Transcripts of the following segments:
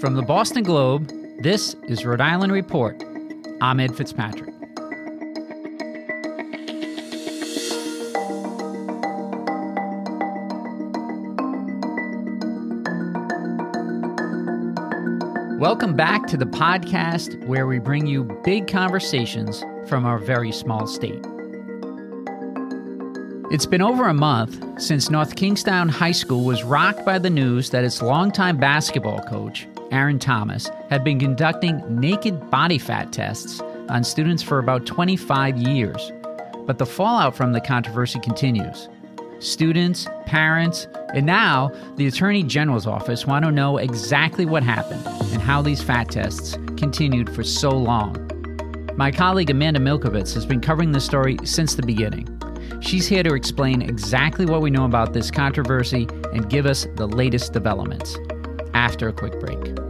From the Boston Globe, this is Rhode Island Report. I'm Ed Fitzpatrick. Welcome back to the podcast where we bring you big conversations from our very small state. It's been over a month since North Kingstown High School was rocked by the news that its longtime basketball coach, Aaron Thomas, had been conducting naked body fat tests on students for about 25 years. But the fallout from the controversy continues. Students, parents, and now the Attorney General's office want to know exactly what happened and how these fat tests continued for so long. My colleague Amanda Milkovits has been covering this story since the beginning. She's here to explain exactly what we know about this controversy and give us the latest developments. After a quick break.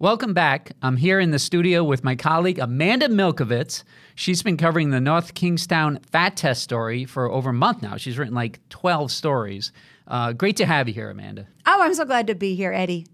Welcome back. I'm here in the studio with my colleague Amanda Milkovits. She's been covering the North Kingstown fat test story for over a month now. She's written like 12 stories. Uh, great to have you here, Amanda. Oh, I'm so glad to be here, Eddie.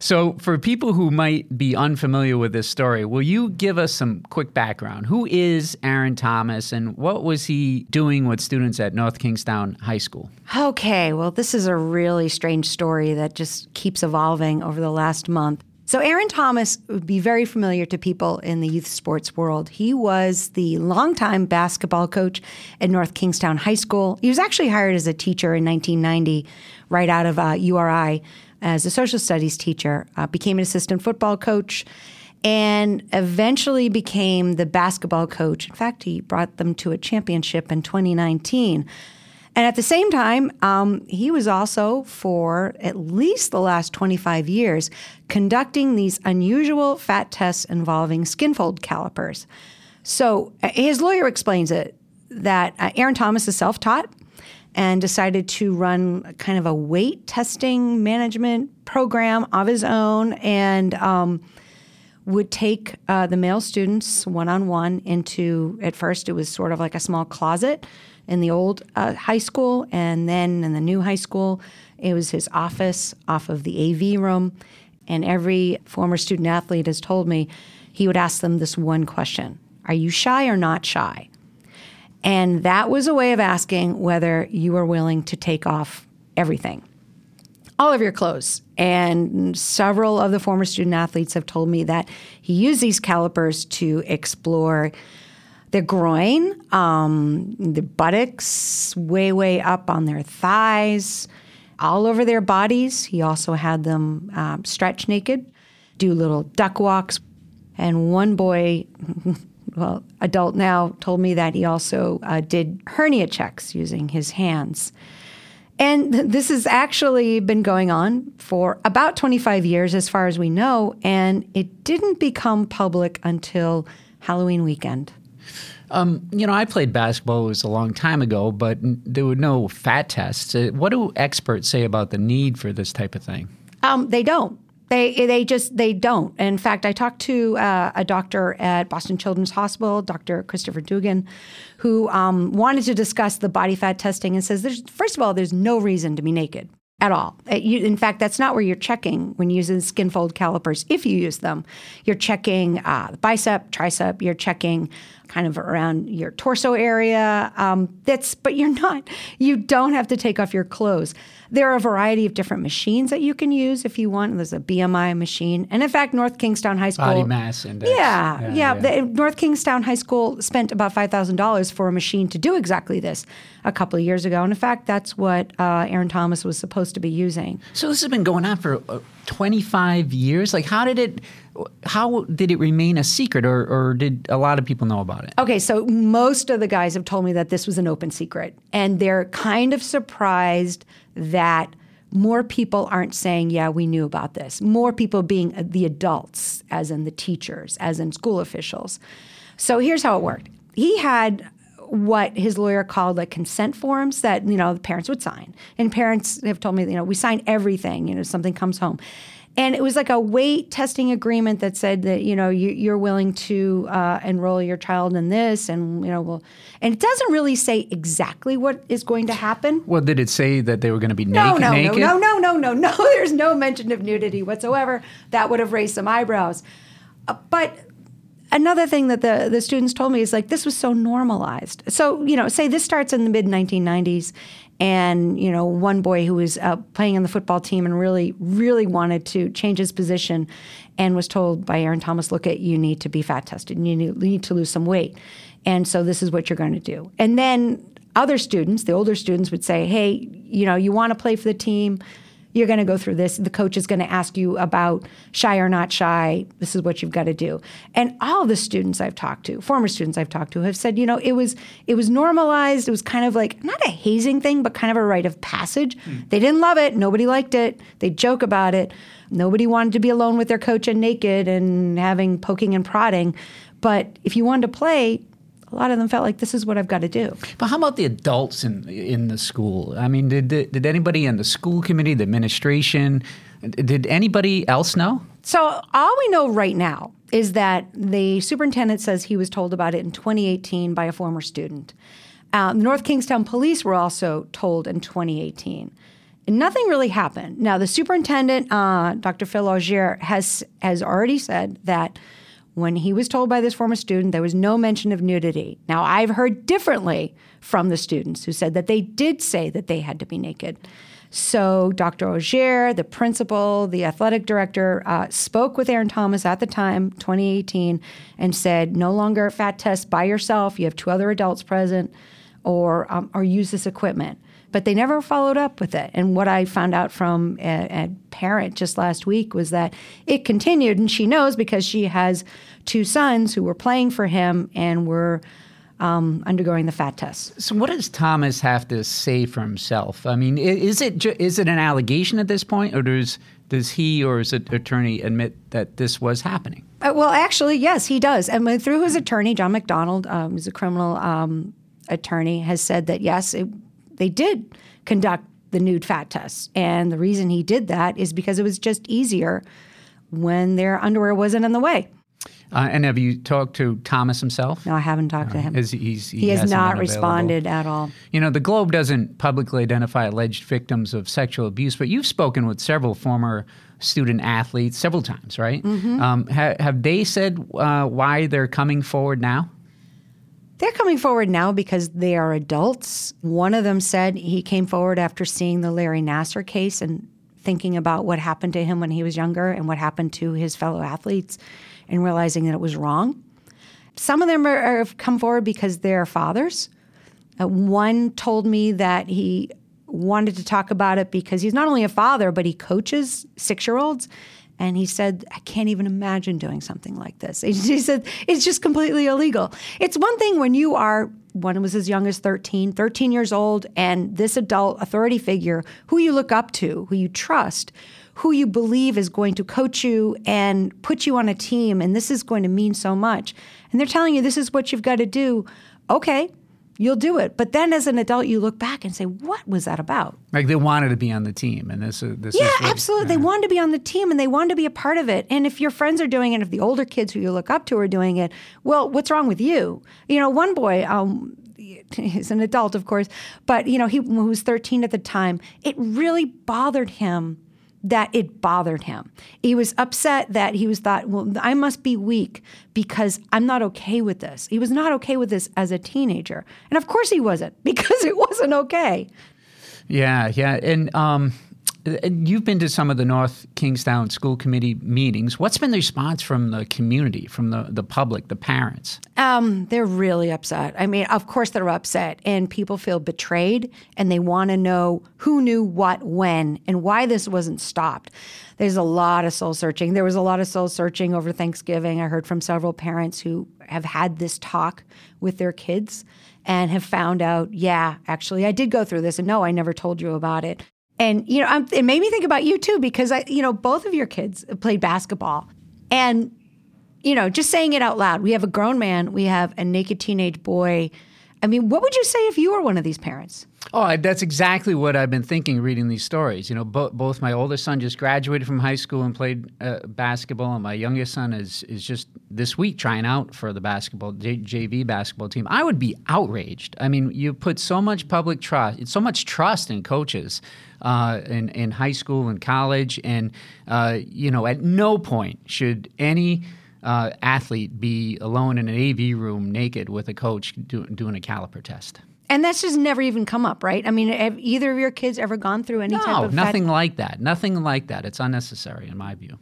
So, for people who might be unfamiliar with this story, will you give us some quick background? Who is Aaron Thomas and what was he doing with students at North Kingstown High School? Okay, well, this is a really strange story that just keeps evolving over the last month. So, Aaron Thomas would be very familiar to people in the youth sports world. He was the longtime basketball coach at North Kingstown High School. He was actually hired as a teacher in 1990, right out of uh, URI, as a social studies teacher, uh, became an assistant football coach, and eventually became the basketball coach. In fact, he brought them to a championship in 2019. And at the same time, um, he was also, for at least the last 25 years, conducting these unusual fat tests involving skinfold calipers. So uh, his lawyer explains it that uh, Aaron Thomas is self taught and decided to run kind of a weight testing management program of his own and um, would take uh, the male students one on one into, at first, it was sort of like a small closet in the old uh, high school, and then in the new high school, it was his office off of the AV room. And every former student athlete has told me he would ask them this one question Are you shy or not shy? And that was a way of asking whether you were willing to take off everything, all of your clothes. And several of the former student athletes have told me that he used these calipers to explore their groin, um, the buttocks, way, way up on their thighs, all over their bodies. He also had them um, stretch naked, do little duck walks. And one boy, well, adult now, told me that he also uh, did hernia checks using his hands. And this has actually been going on for about 25 years, as far as we know, and it didn't become public until Halloween weekend. Um, you know, I played basketball. It was a long time ago, but there were no fat tests. Uh, what do experts say about the need for this type of thing? Um, they don't. They they just they don't. In fact, I talked to uh, a doctor at Boston Children's Hospital, Dr. Christopher Duggan, who um, wanted to discuss the body fat testing and says, "There's first of all, there's no reason to be naked. at all. Uh, in fact, that's not where you're checking when using skin fold calipers. If you use them, you're checking uh, the bicep, tricep. You're checking kind of around your torso area. Um, that's, but you're not. You don't have to take off your clothes. There are a variety of different machines that you can use if you want. There's a BMI machine, and in fact, North Kingstown High School body mass index. Yeah, yeah. yeah. The, North Kingstown High School spent about five thousand dollars for a machine to do exactly this a couple of years ago, and in fact, that's what uh, Aaron Thomas was supposed to be using. So this has been going on for uh, 25 years. Like, how did it? How did it remain a secret, or, or did a lot of people know about it? Okay, so most of the guys have told me that this was an open secret, and they're kind of surprised that more people aren't saying, yeah, we knew about this. More people being the adults, as in the teachers, as in school officials. So here's how it worked. He had what his lawyer called like consent forms that you know the parents would sign and parents have told me you know we sign everything you know something comes home and it was like a weight testing agreement that said that you know you, are willing to uh, enroll your child in this, and you know, well, and it doesn't really say exactly what is going to happen. Well, did it say that they were going to be no, naked? No, naked? no, no, no, no, no, no. There's no mention of nudity whatsoever. That would have raised some eyebrows. Uh, but another thing that the, the students told me is like this was so normalized. So, you know, say this starts in the mid 1990s and you know one boy who was uh, playing on the football team and really really wanted to change his position and was told by aaron thomas look at you need to be fat tested. You need, you need to lose some weight. And so this is what you're going to do. And then other students the older students would say hey you know you want to play for the team you're going to go through this. The coach is going to ask you about shy or not shy. This is what you've got to do. And all the students I've talked to, former students I've talked to, have said, you know, it was it was normalized. It was kind of like not a hazing thing, but kind of a rite of passage. Mm. They didn't love it. Nobody liked it. They joke about it. Nobody wanted to be alone with their coach and naked and having poking and prodding. But if you wanted to play, a lot of them felt like this is what I've got to do. But how about the adults in in the school? I mean, did did anybody in the school committee, the administration, did anybody else know? So all we know right now is that the superintendent says he was told about it in 2018 by a former student. Uh, the North Kingstown police were also told in 2018. And nothing really happened. Now, the superintendent, uh, Dr. Phil Auger, has has already said that when he was told by this former student there was no mention of nudity. Now, I've heard differently from the students who said that they did say that they had to be naked. So, Dr. Auger, the principal, the athletic director, uh, spoke with Aaron Thomas at the time, 2018, and said, no longer fat test by yourself. You have two other adults present, or, um, or use this equipment but they never followed up with it. And what I found out from a, a, parent just last week was that it continued, and she knows because she has two sons who were playing for him and were um, undergoing the fat test. So, what does Thomas have to say for himself? I mean, is it is it an allegation at this point, or does does he or his attorney admit that this was happening? Uh, well, actually, yes, he does. And through his attorney, John McDonald, um, who's a criminal um, attorney, has said that yes, it, they did conduct the nude fat test. And the reason he did that is because it was just easier when their underwear wasn't in the way. Uh, and have you talked to Thomas himself? No, I haven't talked to him. Is, he's, he, he has not responded at all. You know, the Globe doesn't publicly identify alleged victims of sexual abuse, but you've spoken with several former student athletes several times, right? Mm-hmm. Um, ha- have they said uh, why they're coming forward now? They're coming forward now because they are adults. One of them said he came forward after seeing the Larry Nassar case and thinking about what happened to him when he was younger and what happened to his fellow athletes and realizing that it was wrong. Some of them are, have come forward because they're fathers. Uh, one told me that he wanted to talk about it because he's not only a father, but he coaches six year olds. And he said, I can't even imagine doing something like this. He said, it's just completely illegal. It's one thing when you are, one was as young as 13, 13 years old, and this adult authority figure who you look up to, who you trust, who you believe is going to coach you and put you on a team, and this is going to mean so much. And they're telling you this is what you've got to do. Okay, you'll do it. But then as an adult, you look back and say, what was that about? Like they wanted to be on the team. And this, this yeah, is. Yeah, absolutely. They wanted to be on the team and they wanted to be a part of it. And if your friends are doing it, if the older kids who you look up to are doing it, well, what's wrong with you? You know, one boy, um, he's an adult, of course, but you know, he was 13 at the time. It really bothered him that it bothered him. He was upset that he was thought, well, I must be weak because I'm not okay with this. He was not okay with this as a teenager. And of course he wasn't because it wasn't okay. Yeah, yeah. And um, You've been to some of the North Kingstown School Committee meetings. What's been the response from the community, from the, the public, the parents? Um, they're really upset. I mean, of course they're upset, and people feel betrayed, and they want to know who knew what when and why this wasn't stopped. There's a lot of soul searching. There was a lot of soul searching over Thanksgiving. I heard from several parents who have had this talk with their kids and have found out, yeah, actually, I did go through this, and no, I never told you about it. And you know, I'm, it made me think about you too because I, you know, both of your kids played basketball, and you know, just saying it out loud. We have a grown man, we have a naked teenage boy. I mean, what would you say if you were one of these parents? Oh, that's exactly what I've been thinking reading these stories. You know, bo- both my oldest son just graduated from high school and played uh, basketball, and my youngest son is is just this week trying out for the basketball J- JV basketball team. I would be outraged. I mean, you put so much public trust, so much trust in coaches uh, in, in high school and college. And, uh, you know, at no point should any uh, athlete be alone in an AV room naked with a coach do, doing a caliper test. And that's just never even come up, right? I mean, have either of your kids ever gone through any no, type of nothing fat- like that. Nothing like that. It's unnecessary, in my view.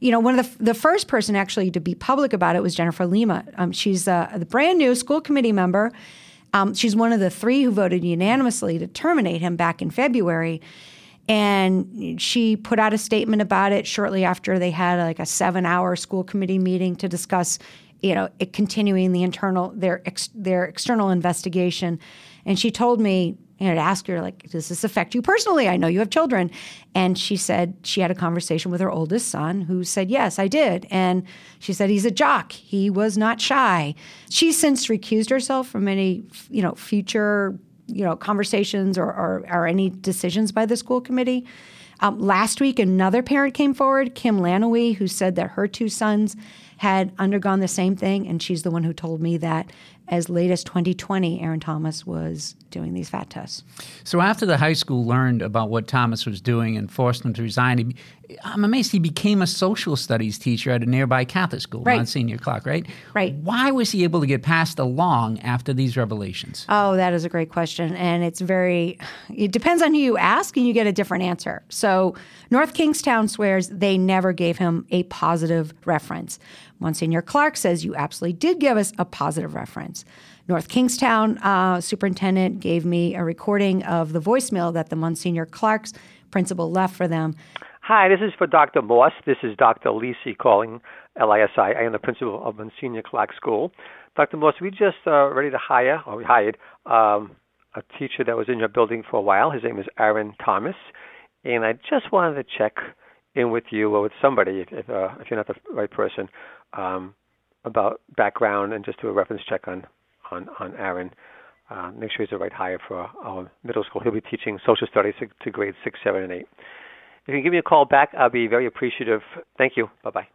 You know, one of the the first person actually to be public about it was Jennifer Lima. Um, she's uh, the brand new school committee member, um, she's one of the three who voted unanimously to terminate him back in February. And she put out a statement about it shortly after they had like a seven hour school committee meeting to discuss, you know, continuing the internal, their, ex, their external investigation. And she told me, know, to ask her, like, does this affect you personally? I know you have children. And she said she had a conversation with her oldest son who said, yes, I did. And she said, he's a jock. He was not shy. She's since recused herself from any, you know, future, you know, conversations or, or, or any decisions by the school committee. Um, last week, another parent came forward, Kim Lanowy, who said that her two sons had undergone the same thing, and she's the one who told me that as late as 2020, Aaron Thomas was doing these fat tests. So after the high school learned about what Thomas was doing and forced him to resign, he, I'm amazed he became a social studies teacher at a nearby Catholic school, right. Monsignor Clarke, right? Right. Why was he able to get passed along after these revelations? Oh, that is a great question. And it's very, it depends on who you ask and you get a different answer. So North Kingstown swears they never gave him a positive reference. Monsignor Clarke says you absolutely did give us a positive reference. North Kingstown uh, superintendent gave me a recording of the voicemail that the Monsignor Clarke's principal left for them. Hi, this is for Dr. Moss. This is Dr. Lisi calling LISI. I am the principal of Monsignor Clarke School. Dr. Moss, we just uh, ready to hire, or we hired, um, a teacher that was in your building for a while. His name is Aaron Thomas. And I just wanted to check in with you or with somebody, if, uh, if you're not the right person, um, about background and just do a reference check on on on Aaron. Uh, make sure he's the right hire for our middle school. He'll be teaching social studies to, to grades six, seven, and eight. If you can give me a call back, I'll be very appreciative. Thank you. Bye bye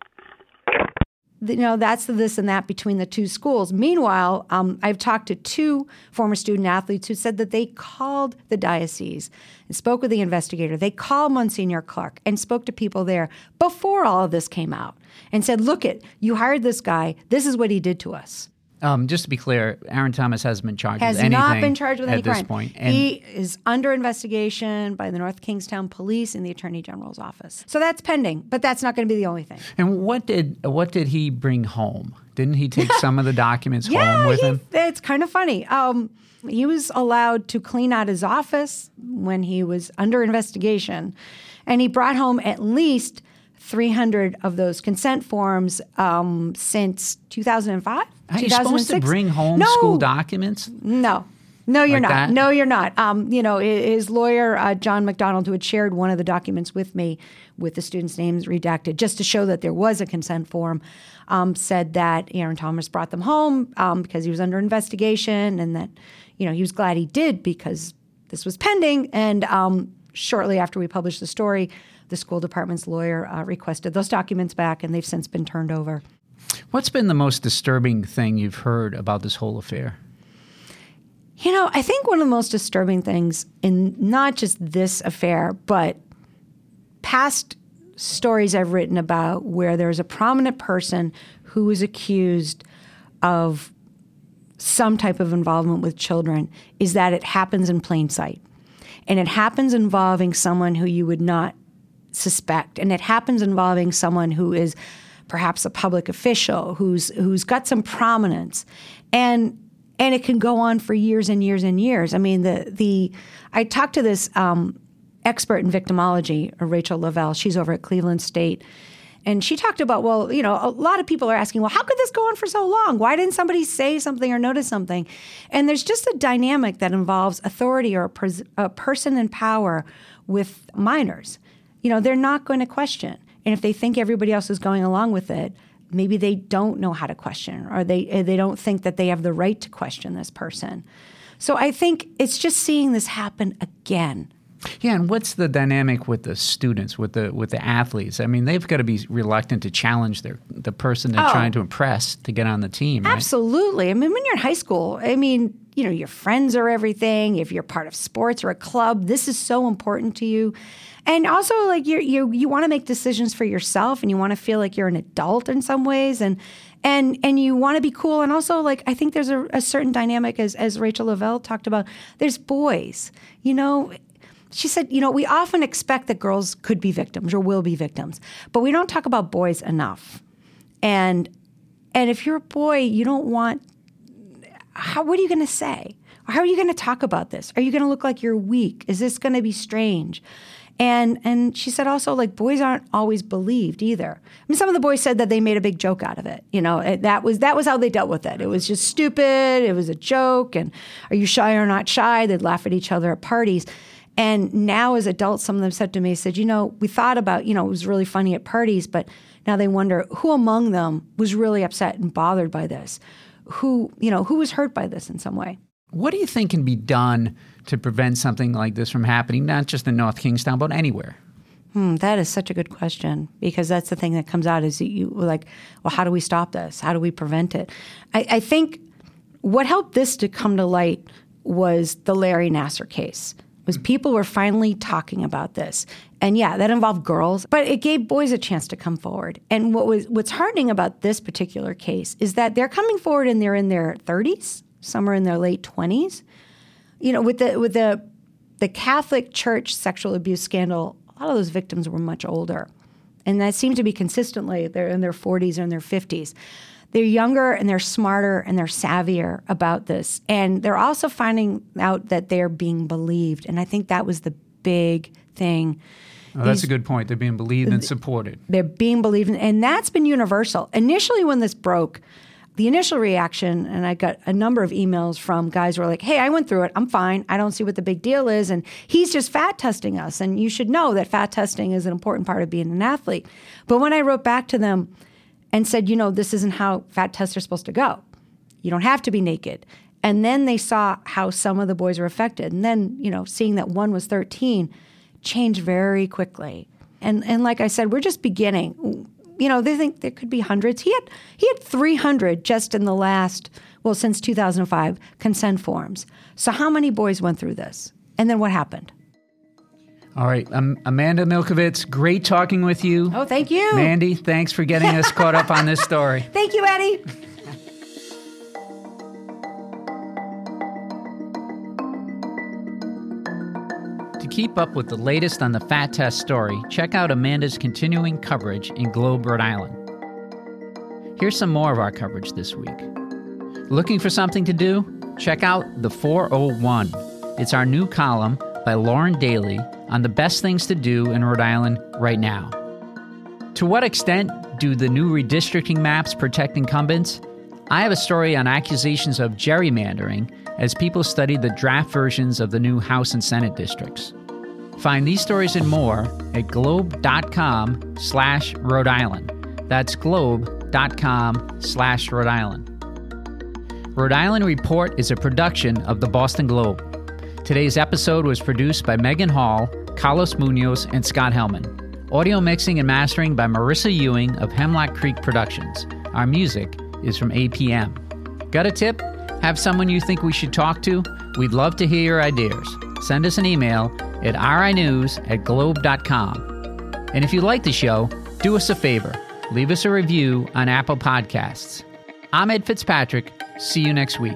you know that's the this and that between the two schools. Meanwhile, um, I've talked to two former student athletes who said that they called the diocese and spoke with the investigator. They called Monsignor Clarke and spoke to people there before all of this came out and said, "Look, it you hired this guy. This is what he did to us." Um, just to be clear, Aaron Thomas hasn't been charged has with anything. Has not been charged with any at this point. And he is under investigation by the North Kingstown Police and the Attorney General's office. So that's pending, but that's not going to be the only thing. And what did what did he bring home? Didn't he take some of the documents yeah, home with he, him? It's kind of funny. Um, he was allowed to clean out his office when he was under investigation, and he brought home at least 300 of those consent forms um, since 2005. Are you supposed to bring home no. school documents? No. No, you're like not. That? No, you're not. Um, you know, his lawyer, uh, John McDonald, who had shared one of the documents with me with the students' names redacted, just to show that there was a consent form, um, said that Aaron Thomas brought them home um, because he was under investigation and that, you know, he was glad he did because this was pending. And um, shortly after we published the story, the school department's lawyer uh, requested those documents back, and they've since been turned over. What's been the most disturbing thing you've heard about this whole affair? You know, I think one of the most disturbing things in not just this affair, but past stories I've written about where there's a prominent person who was accused of some type of involvement with children is that it happens in plain sight. And it happens involving someone who you would not suspect. And it happens involving someone who is perhaps a public official who's who's got some prominence. And and it can go on for years and years and years. I mean, the the I talked to this um, expert in victimology, Rachel Lovell. She's over at Cleveland State, and she talked about, well, you know, a lot of people are asking, well, how could this go on for so long? Why didn't somebody say something or notice something? And there's just a dynamic that involves authority or a, pers- a person in power with minors. You know, they're not going to question. And if they think everybody else is going along with it, maybe they don't know how to question or they eh, they don't think that they have the right to question this person. So I think it's just seeing this happen again yeah, and what's the dynamic with the students, with the with the athletes? I mean, they've got to be reluctant to challenge their the person they're oh, trying to oh. impress to get on the team. Right? Absolutely. I mean, when you're in high school, I mean, you know, your friends are everything. If you're part of sports or a club, this is so important to you. And also, like you you you want to make decisions for yourself, and you want to feel like you're an adult in some ways, and and and you want to be cool. And also, like I think there's a, a certain dynamic as as Rachel Lovell talked about. There's boys, you know, she said, you know, we often expect that girls could be victims or will be victims, but we don't talk about boys enough. And and if you're a boy, you don't want how what are you going to say? How are you going to talk about this? Are you going to look like you're weak? Is this going to be strange? And and she said also like boys aren't always believed either. I mean, some of the boys said that they made a big joke out of it. You know, that was that was how they dealt with it. It was just stupid. It was a joke. And are you shy or not shy? They'd laugh at each other at parties. And now, as adults, some of them said to me, said, you know, we thought about, you know, it was really funny at parties, but now they wonder who among them was really upset and bothered by this? Who, you know, who was hurt by this in some way? What do you think can be done to prevent something like this from happening, not just in North Kingstown, but anywhere? Hmm, that is such a good question because that's the thing that comes out is you like, well, how do we stop this? How do we prevent it? I, I think what helped this to come to light was the Larry Nassar case was people were finally talking about this. And yeah, that involved girls, but it gave boys a chance to come forward. And what was what's heartening about this particular case is that they're coming forward and they're in their 30s, some are in their late 20s. You know, with the with the the Catholic Church sexual abuse scandal, a lot of those victims were much older. And that seemed to be consistently they're in their 40s or in their 50s they're younger and they're smarter and they're savvier about this. And they're also finding out that they're being believed. And I think that was the big thing. Oh, that's These, a good point. They're being believed and supported. They're being believed, in, and that's been universal. Initially, when this broke, the initial reaction, and I got a number of emails from guys who were like, hey, I went through it. I'm fine. I don't see what the big deal is. And he's just fat testing us. And you should know that fat testing is an important part of being an athlete. But when I wrote back to them, and said, you know, this isn't how fat tests are supposed to go. You don't have to be naked. And then they saw how some of the boys were affected. And then, you know, seeing that one was 13 changed very quickly. And and like I said, we're just beginning. You know, they think there could be hundreds. He had he had 300 just in the last well since 2005 consent forms. So how many boys went through this? And then what happened? All right. Um, Amanda Milkovits, great talking with you. Oh, thank you. Mandy, thanks for getting us caught up on this story. Thank you, Eddie. To keep up with the latest on the Fat Test story, check out Amanda's continuing coverage in Globe, Rhode Island. Here's some more of our coverage this week. Looking for something to do? Check out The 401. It's our new column by Lauren Daley on the best things to do in Rhode Island right now. To what extent do the new redistricting maps protect incumbents? I have a story on accusations of gerrymandering as people study the draft versions of the new House and Senate districts. Find these stories and more at globe.com slash Rhode Island. That's globe.com slash Rhode Island. Rhode Island Report is a production of the Boston Globe. Today's episode was produced by Megan Hall, Carlos Munoz, and Scott Hellman. Audio mixing and mastering by Marissa Ewing of Hemlock Creek Productions. Our music is from APM. Got a tip? Have someone you think we should talk to? We'd love to hear your ideas. Send us an email at rinews at globe.com. And if you like the show, do us a favor leave us a review on Apple Podcasts. I'm Ed Fitzpatrick. See you next week.